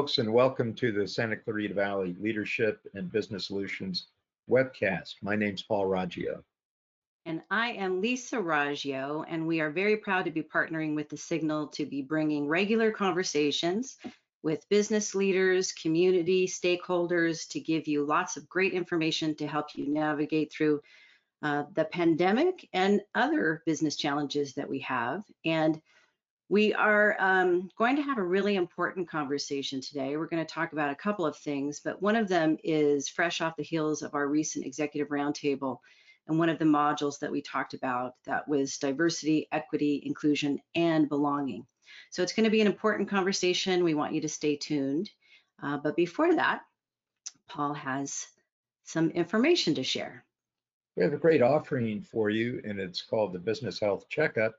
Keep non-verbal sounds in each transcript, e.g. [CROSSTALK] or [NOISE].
folks, and welcome to the Santa Clarita Valley Leadership and Business Solutions webcast. My name's Paul Raggio. And I am Lisa Raggio, and we are very proud to be partnering with the Signal to be bringing regular conversations with business leaders, community stakeholders to give you lots of great information to help you navigate through uh, the pandemic and other business challenges that we have. And we are um, going to have a really important conversation today. We're going to talk about a couple of things, but one of them is fresh off the heels of our recent executive roundtable and one of the modules that we talked about that was diversity, equity, inclusion, and belonging. So it's going to be an important conversation. We want you to stay tuned. Uh, but before that, Paul has some information to share. We have a great offering for you, and it's called the Business Health Checkup.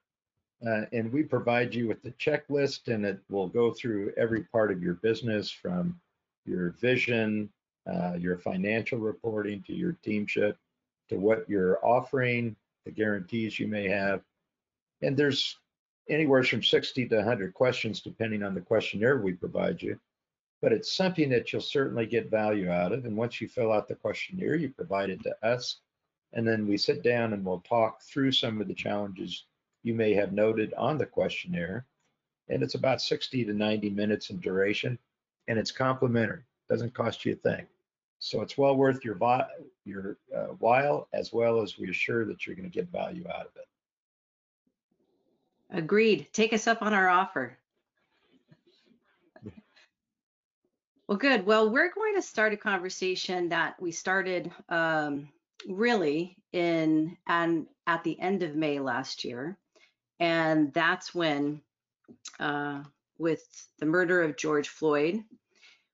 Uh, and we provide you with the checklist and it will go through every part of your business from your vision, uh, your financial reporting to your teamship, to what you're offering, the guarantees you may have. And there's anywhere from 60 to 100 questions depending on the questionnaire we provide you. But it's something that you'll certainly get value out of. And once you fill out the questionnaire, you provide it to us. And then we sit down and we'll talk through some of the challenges you may have noted on the questionnaire. And it's about 60 to 90 minutes in duration, and it's complimentary, doesn't cost you a thing. So it's well worth your, your uh, while, as well as we assure that you're going to get value out of it. Agreed. Take us up on our offer. Well, good. Well, we're going to start a conversation that we started um, really in and at the end of May last year. And that's when, uh, with the murder of George Floyd,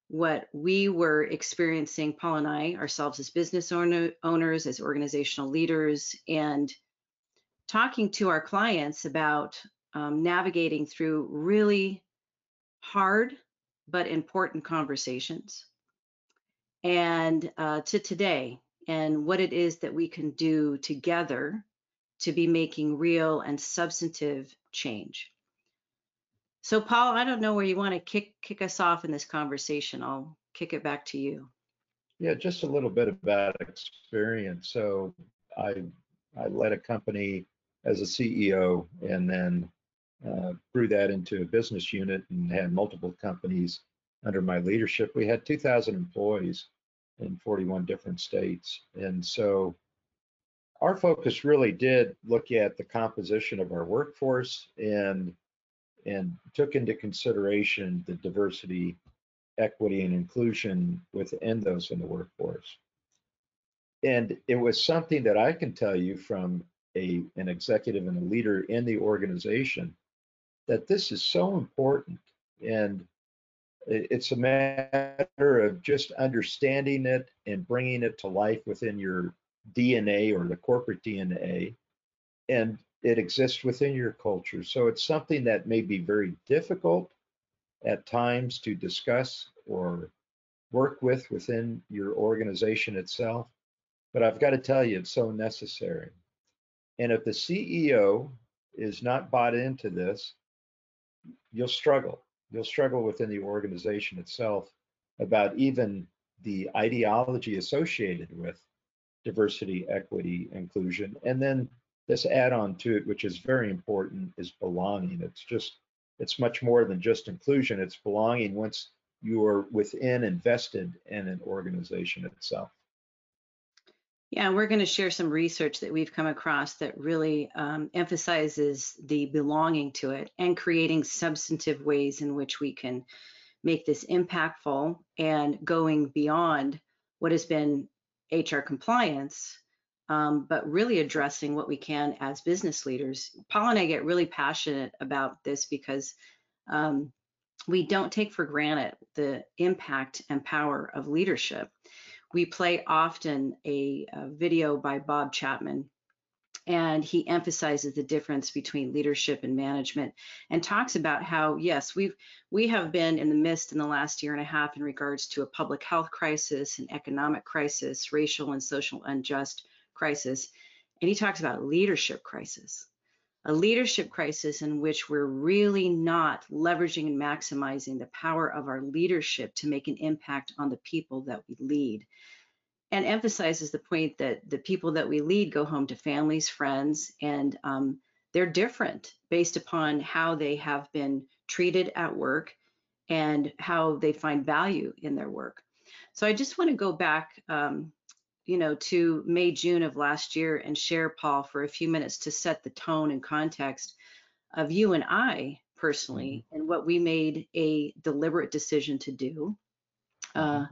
what we were experiencing, Paul and I, ourselves as business owner, owners, as organizational leaders, and talking to our clients about um, navigating through really hard but important conversations. And uh, to today, and what it is that we can do together to be making real and substantive change. So, Paul, I don't know where you want to kick kick us off in this conversation. I'll kick it back to you. Yeah, just a little bit about experience. So, I I led a company as a CEO, and then uh, grew that into a business unit and had multiple companies under my leadership. We had 2,000 employees in 41 different states, and so our focus really did look at the composition of our workforce and and took into consideration the diversity, equity, and inclusion within those in the workforce. And it was something that I can tell you from a, an executive and a leader in the organization that this is so important. And it's a matter of just understanding it and bringing it to life within your DNA or the corporate DNA, and it exists within your culture. So it's something that may be very difficult at times to discuss or work with within your organization itself. But I've got to tell you, it's so necessary. And if the CEO is not bought into this, you'll struggle. You'll struggle within the organization itself about even the ideology associated with diversity, equity, inclusion. And then this add on to it, which is very important, is belonging. It's just, it's much more than just inclusion, it's belonging once you are within invested in an organization itself. Yeah, we're going to share some research that we've come across that really um, emphasizes the belonging to it and creating substantive ways in which we can make this impactful and going beyond what has been HR compliance, um, but really addressing what we can as business leaders. Paul and I get really passionate about this because um, we don't take for granted the impact and power of leadership. We play often a, a video by Bob Chapman and he emphasizes the difference between leadership and management and talks about how yes we've we have been in the midst in the last year and a half in regards to a public health crisis an economic crisis racial and social unjust crisis and he talks about leadership crisis a leadership crisis in which we're really not leveraging and maximizing the power of our leadership to make an impact on the people that we lead. And emphasizes the point that the people that we lead go home to families, friends, and um, they're different based upon how they have been treated at work and how they find value in their work. So I just want to go back, um, you know, to May, June of last year and share, Paul, for a few minutes to set the tone and context of you and I personally mm-hmm. and what we made a deliberate decision to do, uh, mm-hmm.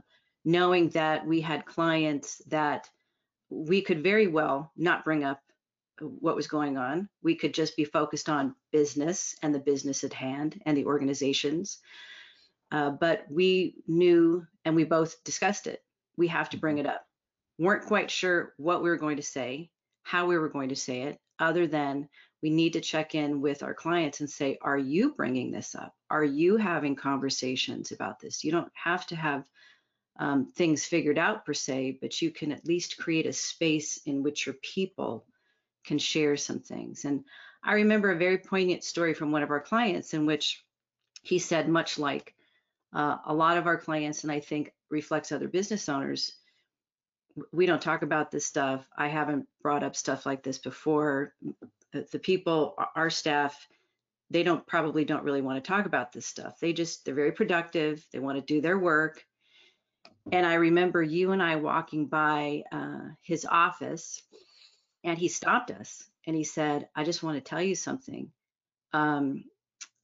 Knowing that we had clients that we could very well not bring up what was going on. We could just be focused on business and the business at hand and the organizations. Uh, but we knew and we both discussed it. We have to bring it up. Weren't quite sure what we were going to say, how we were going to say it, other than we need to check in with our clients and say, Are you bringing this up? Are you having conversations about this? You don't have to have um, things figured out per se, but you can at least create a space in which your people can share some things. And I remember a very poignant story from one of our clients in which he said, much like uh, a lot of our clients, and I think reflects other business owners, we don't talk about this stuff. I haven't brought up stuff like this before. The people, our staff, they don't probably don't really want to talk about this stuff. They just, they're very productive. They want to do their work. And I remember you and I walking by uh, his office and he stopped us and he said, I just want to tell you something. Um,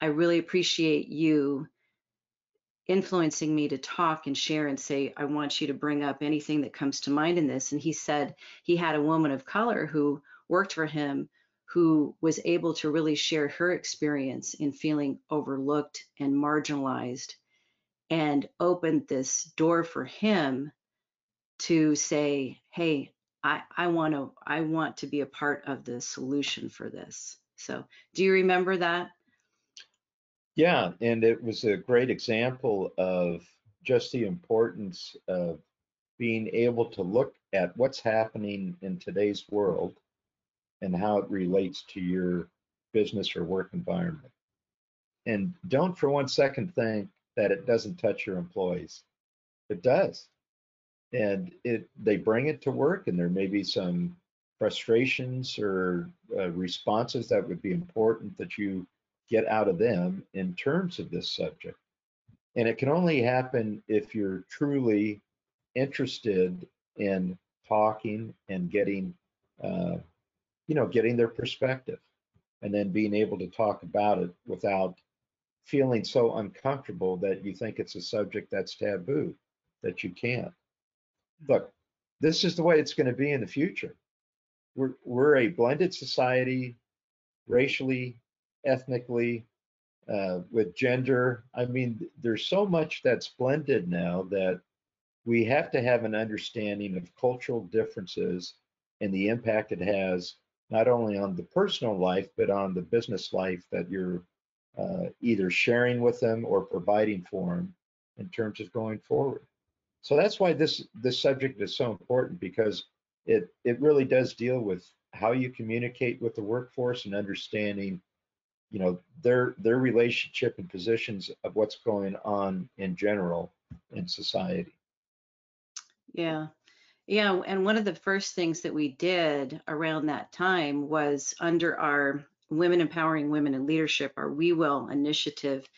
I really appreciate you influencing me to talk and share and say, I want you to bring up anything that comes to mind in this. And he said he had a woman of color who worked for him who was able to really share her experience in feeling overlooked and marginalized and opened this door for him to say, Hey, I, I want to I want to be a part of the solution for this. So do you remember that? Yeah, and it was a great example of just the importance of being able to look at what's happening in today's world and how it relates to your business or work environment. And don't for one second think that it doesn't touch your employees. It does. And it they bring it to work and there may be some frustrations or uh, responses that would be important that you get out of them in terms of this subject. And it can only happen if you're truly interested in talking and getting, uh, you know, getting their perspective and then being able to talk about it without feeling so uncomfortable that you think it's a subject that's taboo, that you can't. Look, this is the way it's going to be in the future. We're, we're a blended society, racially, ethnically, uh, with gender. I mean, there's so much that's blended now that we have to have an understanding of cultural differences and the impact it has not only on the personal life but on the business life that you're uh, either sharing with them or providing for them in terms of going forward. So that's why this this subject is so important because it it really does deal with how you communicate with the workforce and understanding you know their their relationship and positions of what's going on in general in society yeah yeah and one of the first things that we did around that time was under our women empowering women in leadership our we will initiative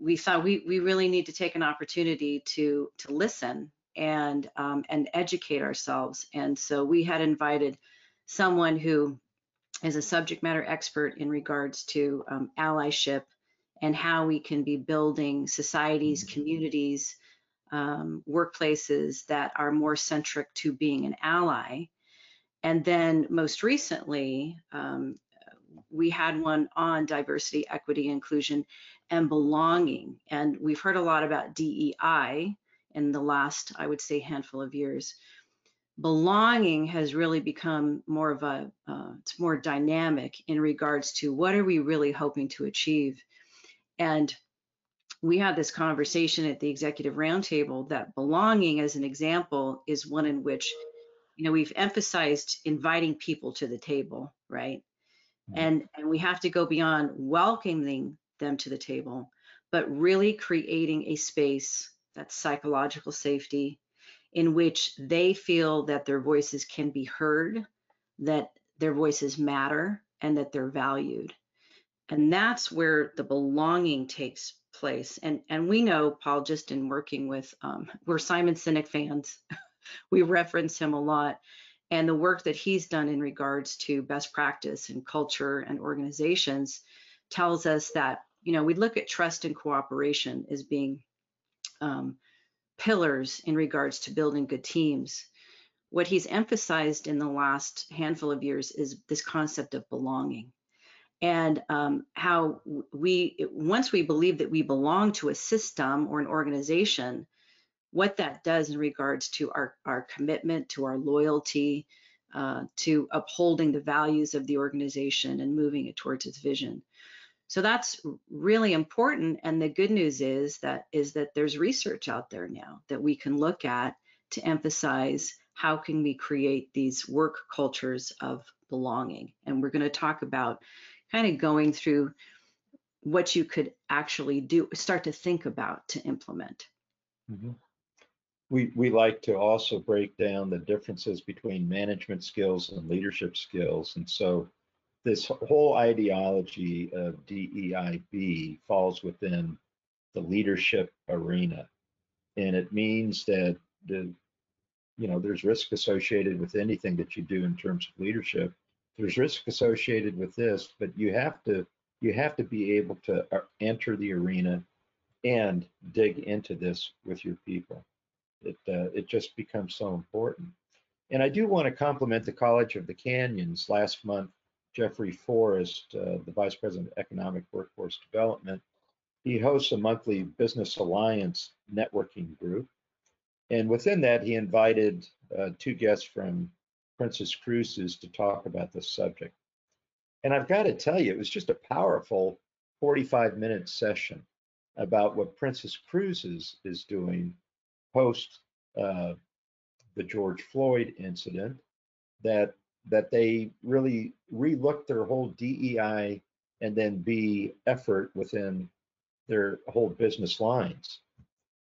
we thought we we really need to take an opportunity to to listen and um, and educate ourselves and so we had invited someone who is a subject matter expert in regards to um, allyship and how we can be building societies, mm-hmm. communities, um, workplaces that are more centric to being an ally. And then most recently, um, we had one on diversity, equity, inclusion, and belonging. And we've heard a lot about DEI in the last, I would say, handful of years. Belonging has really become more of a uh, it's more dynamic in regards to what are we really hoping to achieve? And we had this conversation at the executive roundtable that belonging as an example is one in which you know we've emphasized inviting people to the table right And, and we have to go beyond welcoming them to the table, but really creating a space that's psychological safety in which they feel that their voices can be heard, that their voices matter, and that they're valued. And that's where the belonging takes place. And and we know Paul just in working with um, we're Simon Sinek fans. [LAUGHS] we reference him a lot. And the work that he's done in regards to best practice and culture and organizations tells us that, you know, we look at trust and cooperation as being um, pillars in regards to building good teams. What he's emphasized in the last handful of years is this concept of belonging and um, how we once we believe that we belong to a system or an organization what that does in regards to our, our commitment to our loyalty uh, to upholding the values of the organization and moving it towards its vision so that's really important and the good news is that is that there's research out there now that we can look at to emphasize how can we create these work cultures of belonging and we're going to talk about kind of going through what you could actually do, start to think about to implement. Mm-hmm. We, we like to also break down the differences between management skills and leadership skills. And so this whole ideology of DEIB falls within the leadership arena. And it means that the, you know, there's risk associated with anything that you do in terms of leadership there's risk associated with this, but you have to you have to be able to uh, enter the arena and dig into this with your people. It uh, it just becomes so important. And I do want to compliment the College of the Canyons. Last month, Jeffrey Forrest, uh, the Vice President of Economic Workforce Development, he hosts a monthly Business Alliance networking group. And within that, he invited uh, two guests from Princess Cruises to talk about this subject. And I've got to tell you, it was just a powerful 45 minute session about what Princess Cruises is doing post uh, the George Floyd incident, that that they really relooked their whole DEI and then B effort within their whole business lines.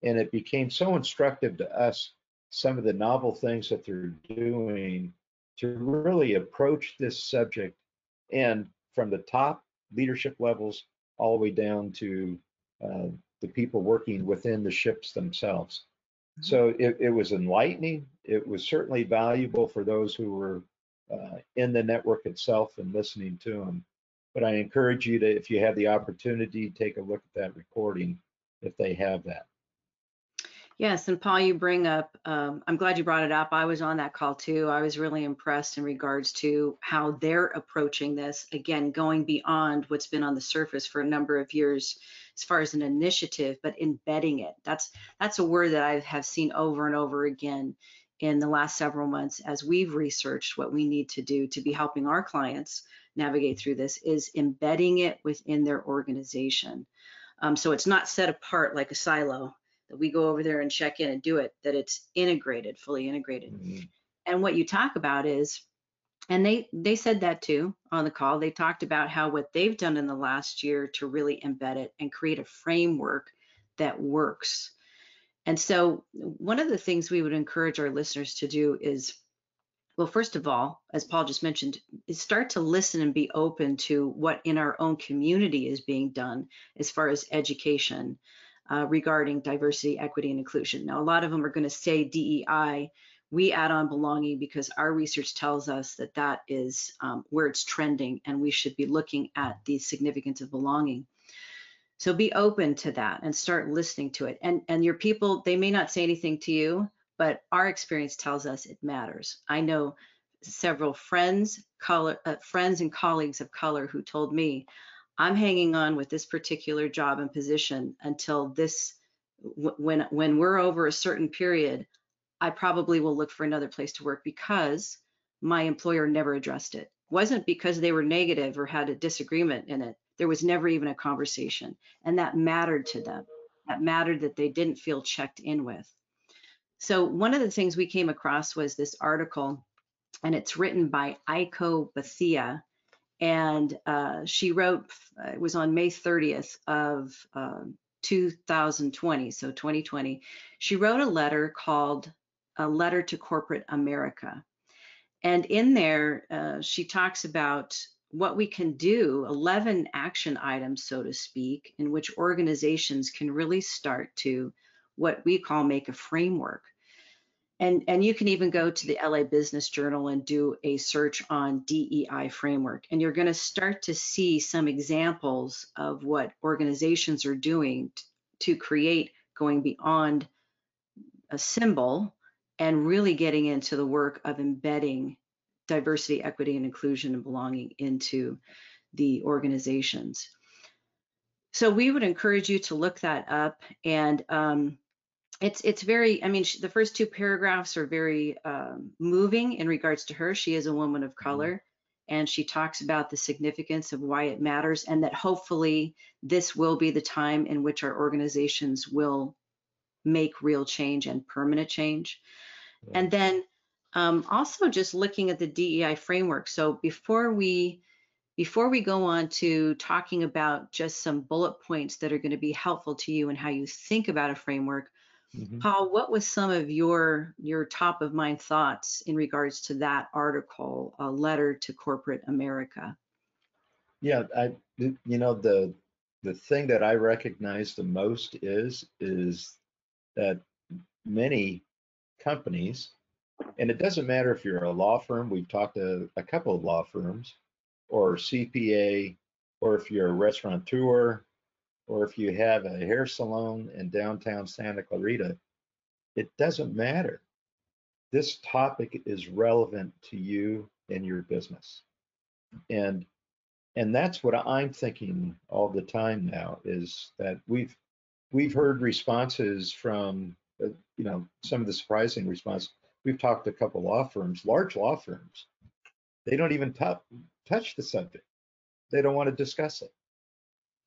And it became so instructive to us, some of the novel things that they're doing to really approach this subject and from the top leadership levels all the way down to uh, the people working within the ships themselves. So it, it, was enlightening. It was certainly valuable for those who were uh, in the network itself and listening to them. But I encourage you to, if you have the opportunity, take a look at that recording if they have that. Yes, and Paul, you bring up, um, I'm glad you brought it up. I was on that call too. I was really impressed in regards to how they're approaching this. Again, going beyond what's been on the surface for a number of years as far as an initiative, but embedding it. That's that's a word that I have seen over and over again in the last several months as we've researched what we need to do to be helping our clients navigate through this is embedding it within their organization. Um, so it's not set apart like a silo that we go over there and check in and do it, that it's integrated, fully integrated. Mm-hmm. And what you talk about is, and they they said that too on the call. They talked about how what they've done in the last year to really embed it and create a framework that works. And so one of the things we would encourage our listeners to do is well, first of all, as Paul just mentioned, is start to listen and be open to what in our own community is being done as far as education, uh, regarding diversity, equity, and inclusion. Now, a lot of them are going to say DEI. We add on belonging because our research tells us that that is um, where it's trending, and we should be looking at the significance of belonging. So be open to that and start listening to it. And and your people, they may not say anything to you, but our experience tells us it matters. I know several friends, color, uh, friends and colleagues of color who told me, I'm hanging on with this particular job and position until this when when we're over a certain period, I probably will look for another place to work because my employer never addressed it. wasn't because they were negative or had a disagreement in it. There was never even a conversation. And that mattered to them. That mattered that they didn't feel checked in with. So one of the things we came across was this article, and it's written by Iko Bethia, and uh, she wrote. It was on May 30th of um, 2020, so 2020. She wrote a letter called "A Letter to Corporate America," and in there uh, she talks about what we can do 11 action items so to speak in which organizations can really start to what we call make a framework and and you can even go to the LA Business Journal and do a search on DEI framework and you're going to start to see some examples of what organizations are doing to create going beyond a symbol and really getting into the work of embedding diversity, equity, and inclusion and belonging into the organizations. So we would encourage you to look that up and um, it's it's very i mean the first two paragraphs are very um, moving in regards to her she is a woman of Mm-hmm. color and she talks about the significance of why it matters and that hopefully this will be the time in which our organizations will make real change and permanent change Yeah. and then um, also just looking at the dei framework so before we before we go on to talking about just some bullet points that are going to be helpful to you and how you think about a framework Mhm. Paul, what was some of your your top of mind thoughts in regards to that article, a letter to corporate America? Yeah, I, you know, the the thing that I recognize the most is is that many companies, and it doesn't matter if you're a law firm, we've talked to a couple of law firms, or CPA, or if you're a restaurateur, or if you have a hair salon in downtown Santa Clarita, it doesn't matter. This topic is relevant to you and your business. And and that's what I'm thinking all the time now is that we've we've heard responses from uh, you know some of the surprising response. We've talked to a couple law firms, large law firms. They don't even tou- touch the subject. They don't want to discuss it.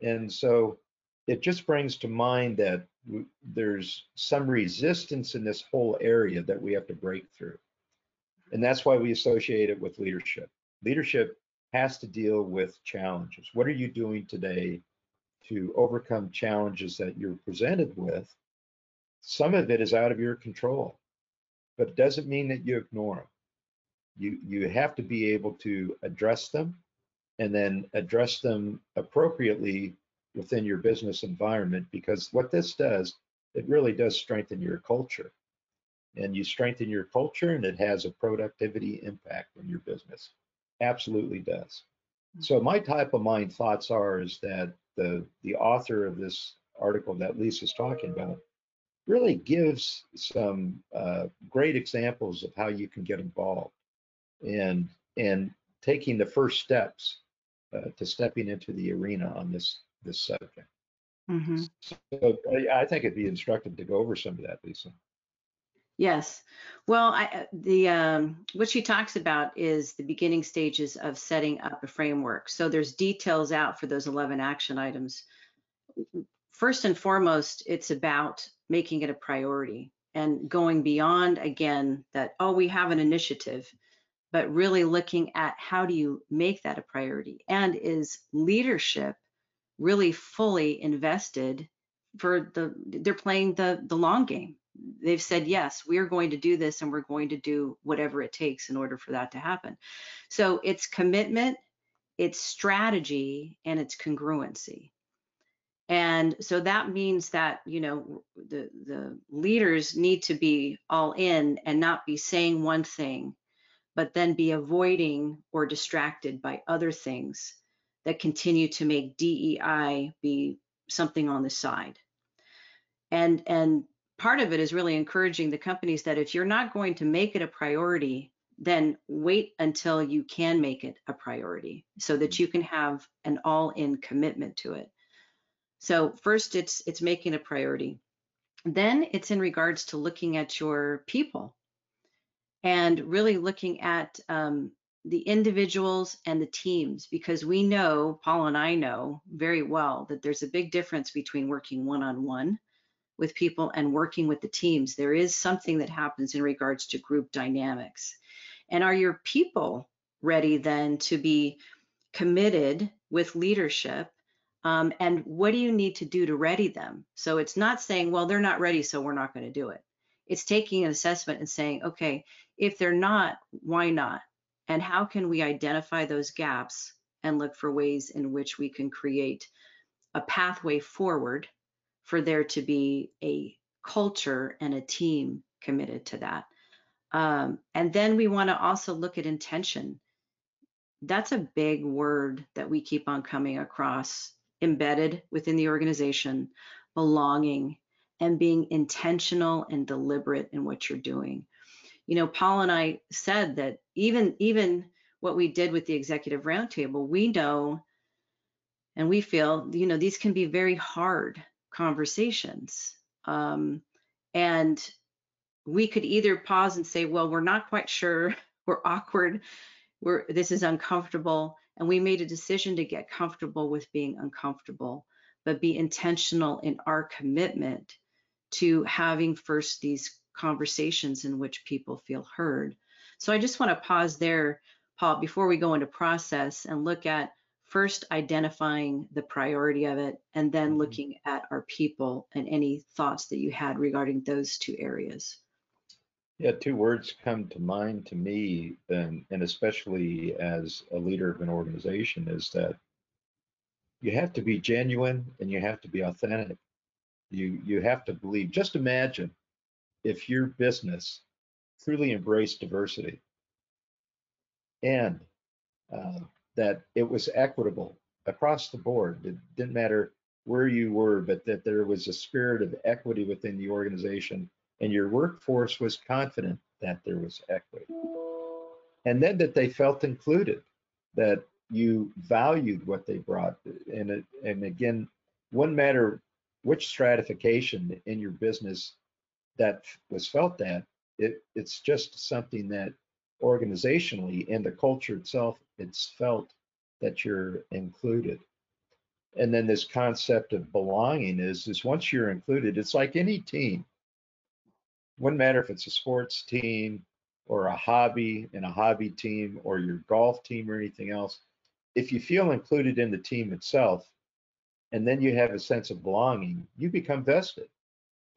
And so it just brings to mind that there's some resistance in this whole area that we have to break through. And that's why we associate it with leadership. Leadership has to deal with challenges. What are you doing today to overcome challenges that you're presented with? Some of it is out of your control, but it doesn't mean that you ignore them. You, you have to be able to address them and then address them appropriately within your business environment because what this does, it really does strengthen your culture. And you strengthen your culture and it has a productivity impact in your business. Absolutely does. So my type of mind thoughts are is that the the author of this article that Lisa's talking about really gives some uh, great examples of how you can get involved and and taking the first steps uh, to stepping into the arena on this this subject. Mm-hmm. So I, I think it'd be instructive to go over some of that, Lisa. Yes. Well, I, uh, the um, what she talks about is the beginning stages of setting up a framework. So there's details out for those 11 action items. First and foremost, it's about making it a priority and going beyond again that oh we have an initiative, but really looking at how do you make that a priority and is leadership really fully invested for the they're playing the the long game. They've said yes we're going to do this and we're going to do whatever it takes in order for that to happen. So it's commitment it's strategy and it's congruency. And so that means that you know the the leaders need to be all in and not be saying one thing but then be avoiding or distracted by other things that continue to make DEI be something on the side. And and part of it is really encouraging the companies that if you're not going to make it a priority, then wait until you can make it a priority so that you can have an all-in commitment to it. So first it's it's making a priority. Then it's in regards to looking at your people and really looking at um, the individuals and the teams because we know, Paul and I know very well that there's a big difference between working one on one with people and working with the teams. There is something that happens in regards to group dynamics. And are your people ready then to be committed with leadership um, and what do you need to do to ready them so it's not saying well they're not ready so we're not going to do it it's taking an assessment and saying okay if they're not why not and how can we identify those gaps and look for ways in which we can create a pathway forward for there to be a culture and a team committed to that um, and then we want to also look at intention that's a big word that we keep on coming across embedded within the organization, belonging, and being intentional and deliberate in what you're doing. You know, Paul and I said that even even what we did with the executive roundtable, we know and we feel, you know, these can be very hard conversations. Um, and we could either pause and say, well, we're not quite sure, [LAUGHS] we're awkward, we're this is uncomfortable and we made a decision to get comfortable with being uncomfortable but be intentional in our commitment to having first these conversations in which people feel heard so i just want to pause there paul before we go into process and look at first identifying the priority of it and then mm-hmm. looking at our people and any thoughts that you had regarding those two areas yeah, two words come to mind to me, and, and especially as a leader of an organization, is that you have to be genuine and you have to be authentic. You you have to believe. Just imagine if your business truly embraced diversity and uh, that it was equitable across the board. It didn't matter where you were, but that there was a spirit of equity within the organization and your workforce was confident that there was equity. And then that they felt included, that you valued what they brought. And, it, and again, wouldn't matter which stratification in your business that was felt that, it, it's just something that organizationally in the culture itself, it's felt that you're included. And then this concept of belonging is, is once you're included, it's like any team wouldn't matter if it's a sports team or a hobby and a hobby team or your golf team or anything else. If you feel included in the team itself, and then you have a sense of belonging, you become vested.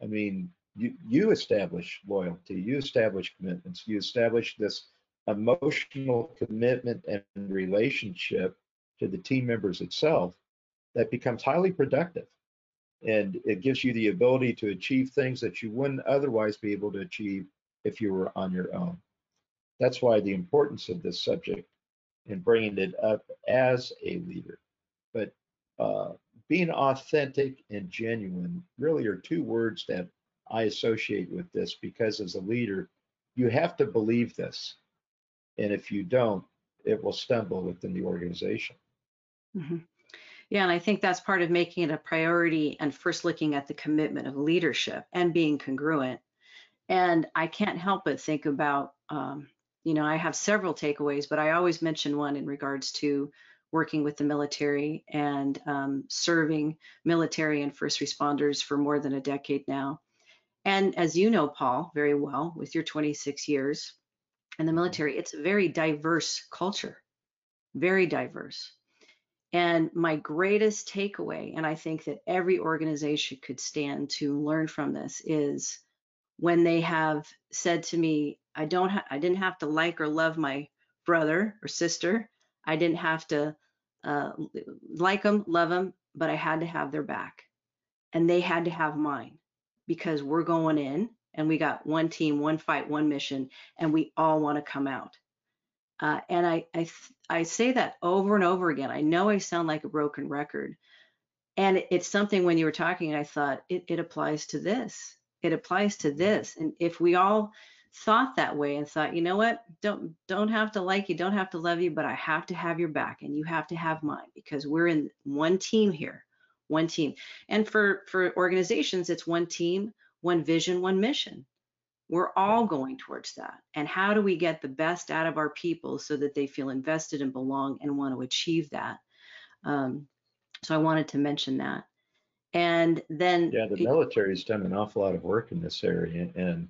I mean, you, you establish loyalty, you establish commitments, you establish this emotional commitment and relationship to the team members itself that becomes highly productive and it gives you the ability to achieve things that you wouldn't otherwise be able to achieve if you were on your own. That's why the importance of this subject and bringing it up as a leader. But uh, being authentic and genuine really are two words that I associate with this because as a leader, you have to believe this. And if you don't, it will stumble within the organization. Mm-hmm. Yeah, and I think that's part of making it a priority and first looking at the commitment of leadership and being congruent. And I can't help but think about, um, you know, I have several takeaways, but I always mention one in regards to working with the military and um, serving military and first responders for more than a decade now. And as you know, Paul, very well, with your 26 years in the military, it's a very diverse culture, very diverse. And my greatest takeaway, and I think that every organization could stand to learn from this, is when they have said to me, "I don't, ha- I didn't have to like or love my brother or sister. I didn't have to uh, like them, love them, but I had to have their back, and they had to have mine because we're going in and we got one team, one fight, one mission, and we all want to come out." Uh, and I, I, I say that over and over again. I know I sound like a broken record. And it's something when you were talking, I thought it, it applies to this. It applies to this. And if we all thought that way and thought, you know what, don't don't have to like you, don't have to love you, but I have to have your back and you have to have mine because we're in one team here, one team. And for for organizations, it's one team, one vision, one mission. We're all going towards that. And how do we get the best out of our people so that they feel invested and belong and want to achieve that? Um, so I wanted to mention that. And then yeah, the military has done an awful lot of work in this area, and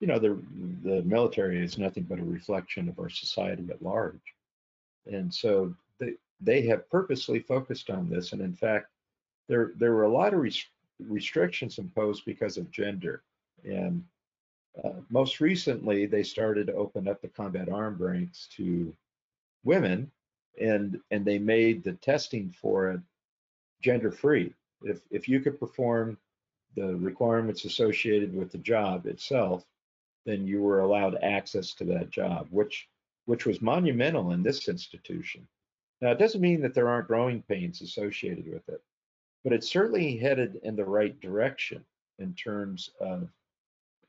you know the the military is nothing but a reflection of our society at large, and so the they have purposely focused on this. And in fact, there, there were a lot of res- restrictions imposed because of gender. And uh, most recently, they started to open up the combat arm ranks to women, and and they made the testing for it gender free. If if you could perform the requirements associated with the job itself, then you were allowed access to that job, which which was monumental in this institution. Now, it doesn't mean that there aren't growing pains associated with it, but it's certainly headed in the right direction in terms of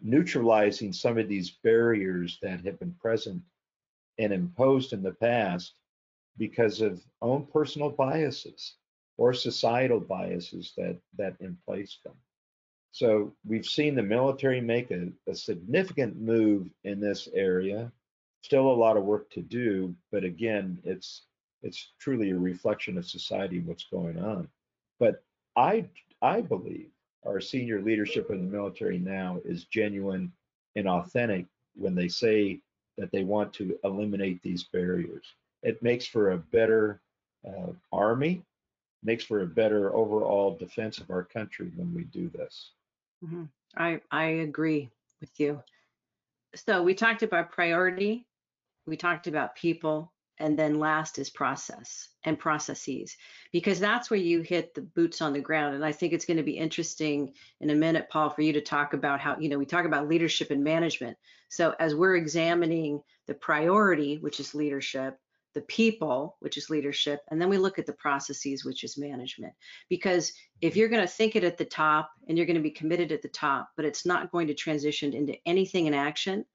neutralizing some of these barriers that have been present and imposed in the past because of own personal biases or societal biases that that emplaced them. So we've seen the military make a, a significant move in this area. Still a lot of work to do, but again, it's it's truly a reflection of society what's going on. But I I believe our senior leadership in the military now is genuine and authentic when they say that they want to eliminate these barriers. It makes for a better uh, army, makes for a better overall defense of our country when we do this. hmm I I agree with you. So we talked about priority, we talked about people, and then last is process and processes because that's where you hit the boots on the ground. And i think it's going to be interesting in a minute paul for you to talk about how you know we talk about leadership and management. So as we're examining the priority which is leadership the people which is leadership and then we look at the processes which is management. Because if you're going to think it at the top and you're going to be committed at the top but it's not going to transition into anything in action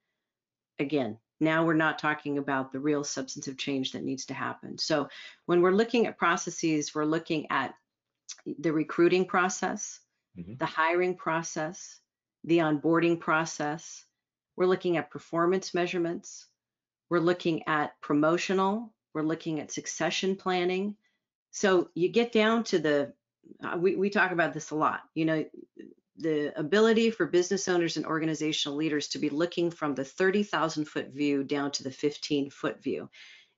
again now we're not talking about the real substantive change that needs to happen. So when we're looking at processes, we're looking at the recruiting process, Mhm. the hiring process, the onboarding process. We're looking at performance measurements. We're looking at promotional. We're looking at succession planning. So you get down to the, uh, we, we talk about this a lot, you know, the ability for business owners and organizational leaders to be looking from the 30,000 foot view down to the 15 foot view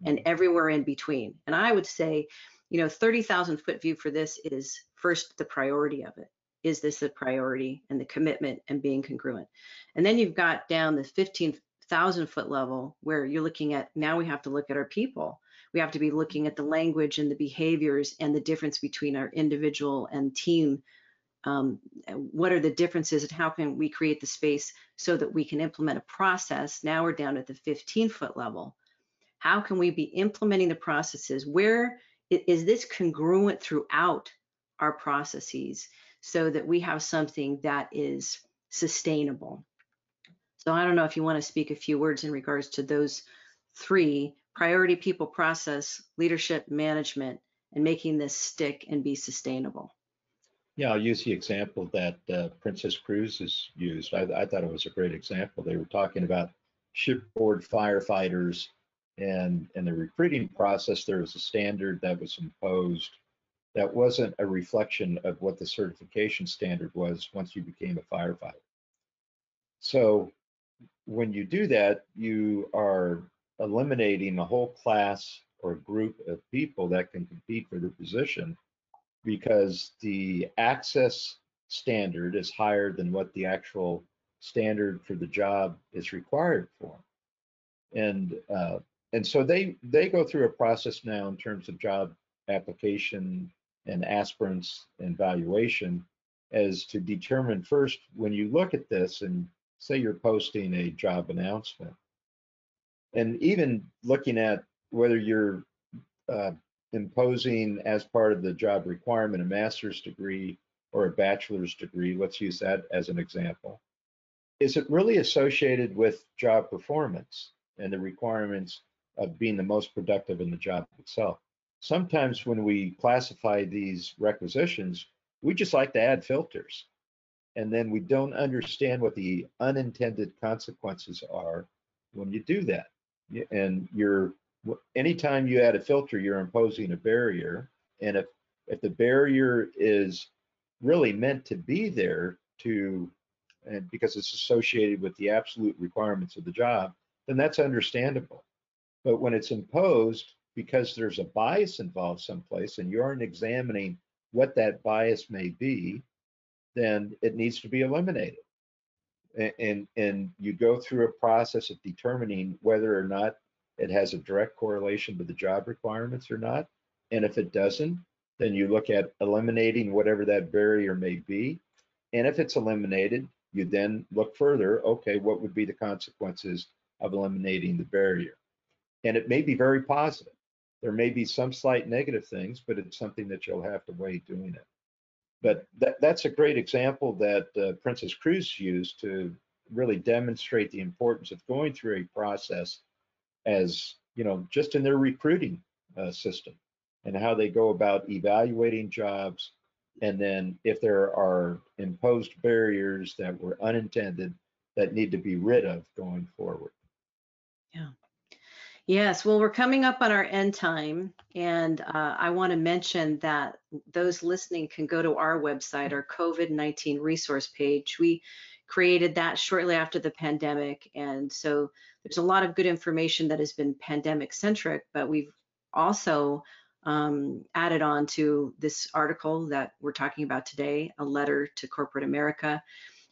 and mm-hmm. everywhere in between. And I would say, you know, 30,000 foot view for this is first the priority of it. Is this a priority and the commitment and being congruent? And then you've got down the 15,000 foot level where you're looking at now we have to look at our people. We have to be looking at the language and the behaviors and the difference between our individual and team um, what are the differences and how can we create the space so that we can implement a process? Now we're down at the 15 foot level. How can we be implementing the processes? Where is this congruent throughout our processes so that we have something that is sustainable? So i don't know if you want to speak a few words in regards to those three priority people process leadership management and making this stick and be sustainable Yeah, I'll use the example that uh, Princess Cruises used. I, I thought it was a great example. They were talking about shipboard firefighters and in the recruiting process, there was a standard that was imposed that wasn't a reflection of what the certification standard was once you became a firefighter. So when you do that, you are eliminating a whole class or group of people that can compete for the position because the access standard is higher than what the actual standard for the job is required for. And uh, and so they they go through a process now in terms of job application and aspirants and valuation as to determine first when you look at this and say you're posting a job announcement and even looking at whether you're uh, imposing as part of the job requirement a master's degree or a bachelor's degree, let's use that as an example, is it really associated with job performance and the requirements of being the most productive in the job itself? Sometimes when we classify these requisitions, we just like to add filters. And then we don't understand what the unintended consequences are when you do that. And you're anytime you add a filter, you're imposing a barrier. And if if the barrier is really meant to be there to, and because it's associated with the absolute requirements of the job, then that's understandable. But when it's imposed because there's a bias involved someplace and you aren't examining what that bias may be, then it needs to be eliminated. And, and, and you go through a process of determining whether or not it has a direct correlation with the job requirements or not. And if it doesn't, then you look at eliminating whatever that barrier may be. And if it's eliminated, you then look further, okay, what would be the consequences of eliminating the barrier? And it may be very positive. There may be some slight negative things, but it's something that you'll have to weigh doing it. But that, that's a great example that uh, Princess Cruise used to really demonstrate the importance of going through a process as, you know, just in their recruiting uh, system and how they go about evaluating jobs. And then if there are imposed barriers that were unintended that need to be rid of going forward. Yeah. Yes, well, we're coming up on our end time, and uh, I want to mention that those listening can go to our website, our COVID 19 resource page. We created that shortly after the pandemic, and so there's a lot of good information that has been pandemic centric, but we've also um, added on to this article that we're talking about today, a letter to corporate America.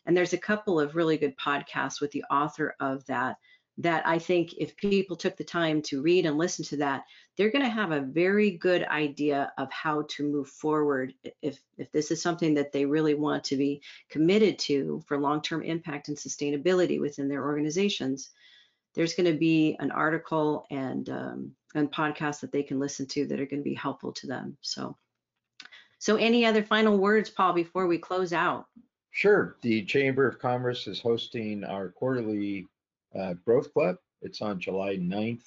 And there's a couple of really good podcasts with the author of that that I think if people took the time to read and listen to that, they're going to have a very good idea of how to move forward if if this is something that they really want to be committed to for long-term impact and sustainability within their organizations. There's going to be an article and um, and podcasts that they can listen to that are going to be helpful to them. So, so any other final words, Paul, before we close out? Sure. The Chamber of Commerce is hosting our quarterly uh, Growth Club. It's on July 9th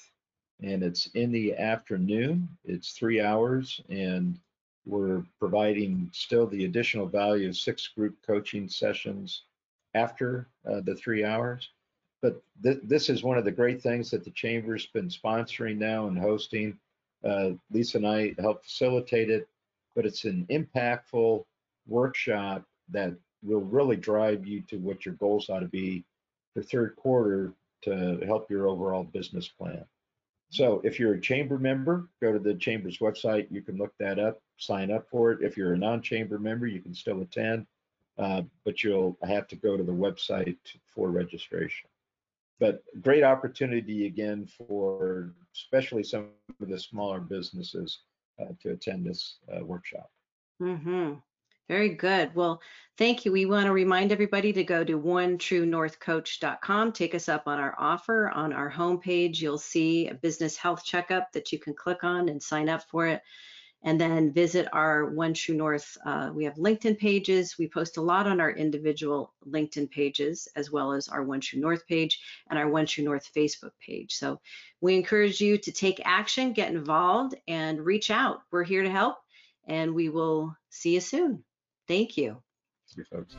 and it's in the afternoon. It's three hours and we're providing still the additional value of six group coaching sessions after uh, the three hours. But th this is one of the great things that the Chamber's been sponsoring now and hosting. Uh, Lisa and I help facilitate it, but it's an impactful workshop that will really drive you to what your goals ought to be for third quarter to help your overall business plan. So if you're a chamber member, go to the chamber's website. You can look that up, sign up for it. If you're a non-chamber member, you can still attend, uh, but you'll have to go to the website for registration. But great opportunity again for especially some of the smaller businesses uh, to attend this uh, workshop. Mm-hmm. Very good. Well, thank you. We want to remind everybody to go to onetruenorthcoach.com. Take us up on our offer. On our homepage, you'll see a business health checkup that you can click on and sign up for it. And then visit our One True North. Uh, we have LinkedIn pages. We post a lot on our individual LinkedIn pages, as well as our One True North page and our One True North Facebook page. So we encourage you to take action, get involved, and reach out. We're here to help, and we will see you soon. Thank you. You folks.